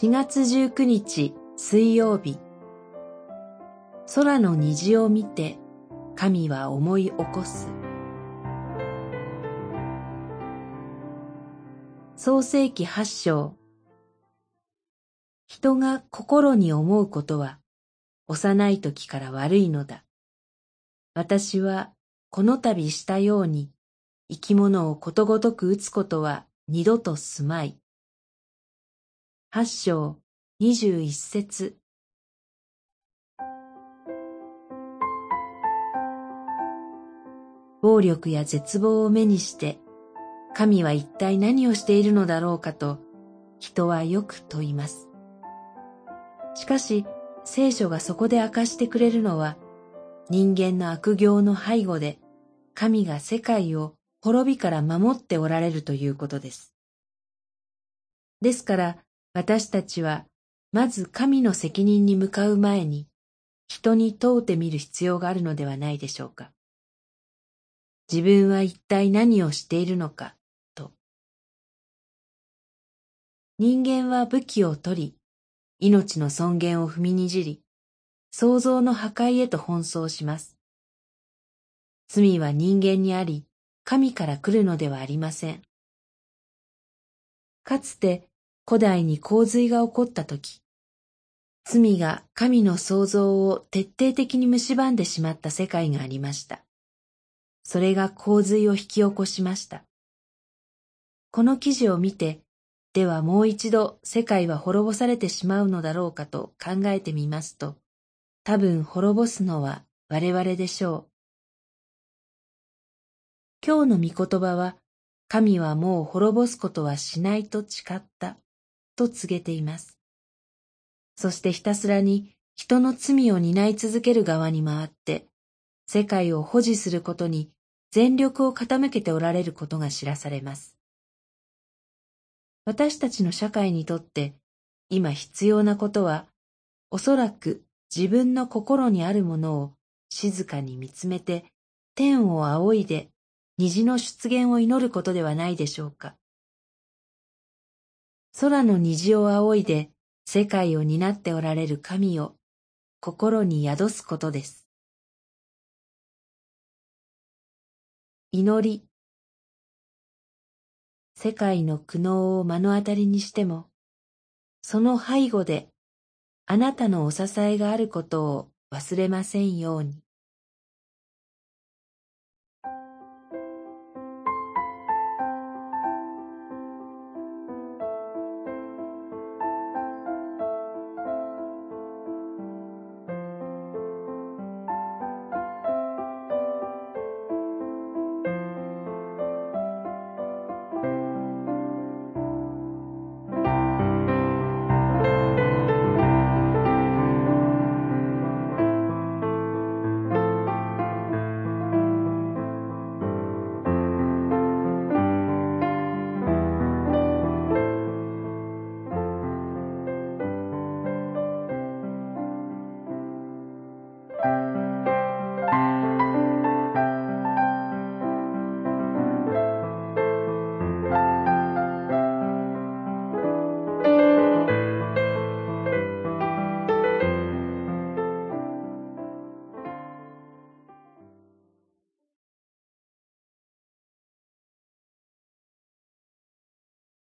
4月19日水曜日空の虹を見て神は思い起こす創世紀八章人が心に思うことは幼い時から悪いのだ。私はこの度したように生き物をことごとく打つことは二度とすまい。八章二十一節暴力や絶望を目にして神は一体何をしているのだろうかと人はよく問います。しかし聖書がそこで明かしてくれるのは人間の悪行の背後で神が世界を滅びから守っておられるということです。ですから私たちはまず神の責任に向かう前に人に問うてみる必要があるのではないでしょうか。自分は一体何をしているのかと。人間は武器を取り、命の尊厳を踏みにじり、創造の破壊へと奔走します。罪は人間にあり、神から来るのではありません。かつて古代に洪水が起こったとき、罪が神の創造を徹底的に蝕んでしまった世界がありました。それが洪水を引き起こしました。この記事を見て、ではもう一度世界は滅ぼされてしまうのだろうかと考えてみますと、多分滅ぼすのは我々でしょう。今日の御言葉は、神はもう滅ぼすことはしないと誓ったと告げています。そしてひたすらに人の罪を担い続ける側に回って、世界を保持することに全力を傾けておられることが知らされます。私たちの社会にとって今必要なことは、おそらく自分の心にあるものを静かに見つめて天を仰いで虹の出現を祈ることではないでしょうか。空の虹を仰いで世界を担っておられる神を心に宿すことです。祈り世界の苦悩を目の当たりにしても、その背後であなたのお支えがあることを忘れませんように。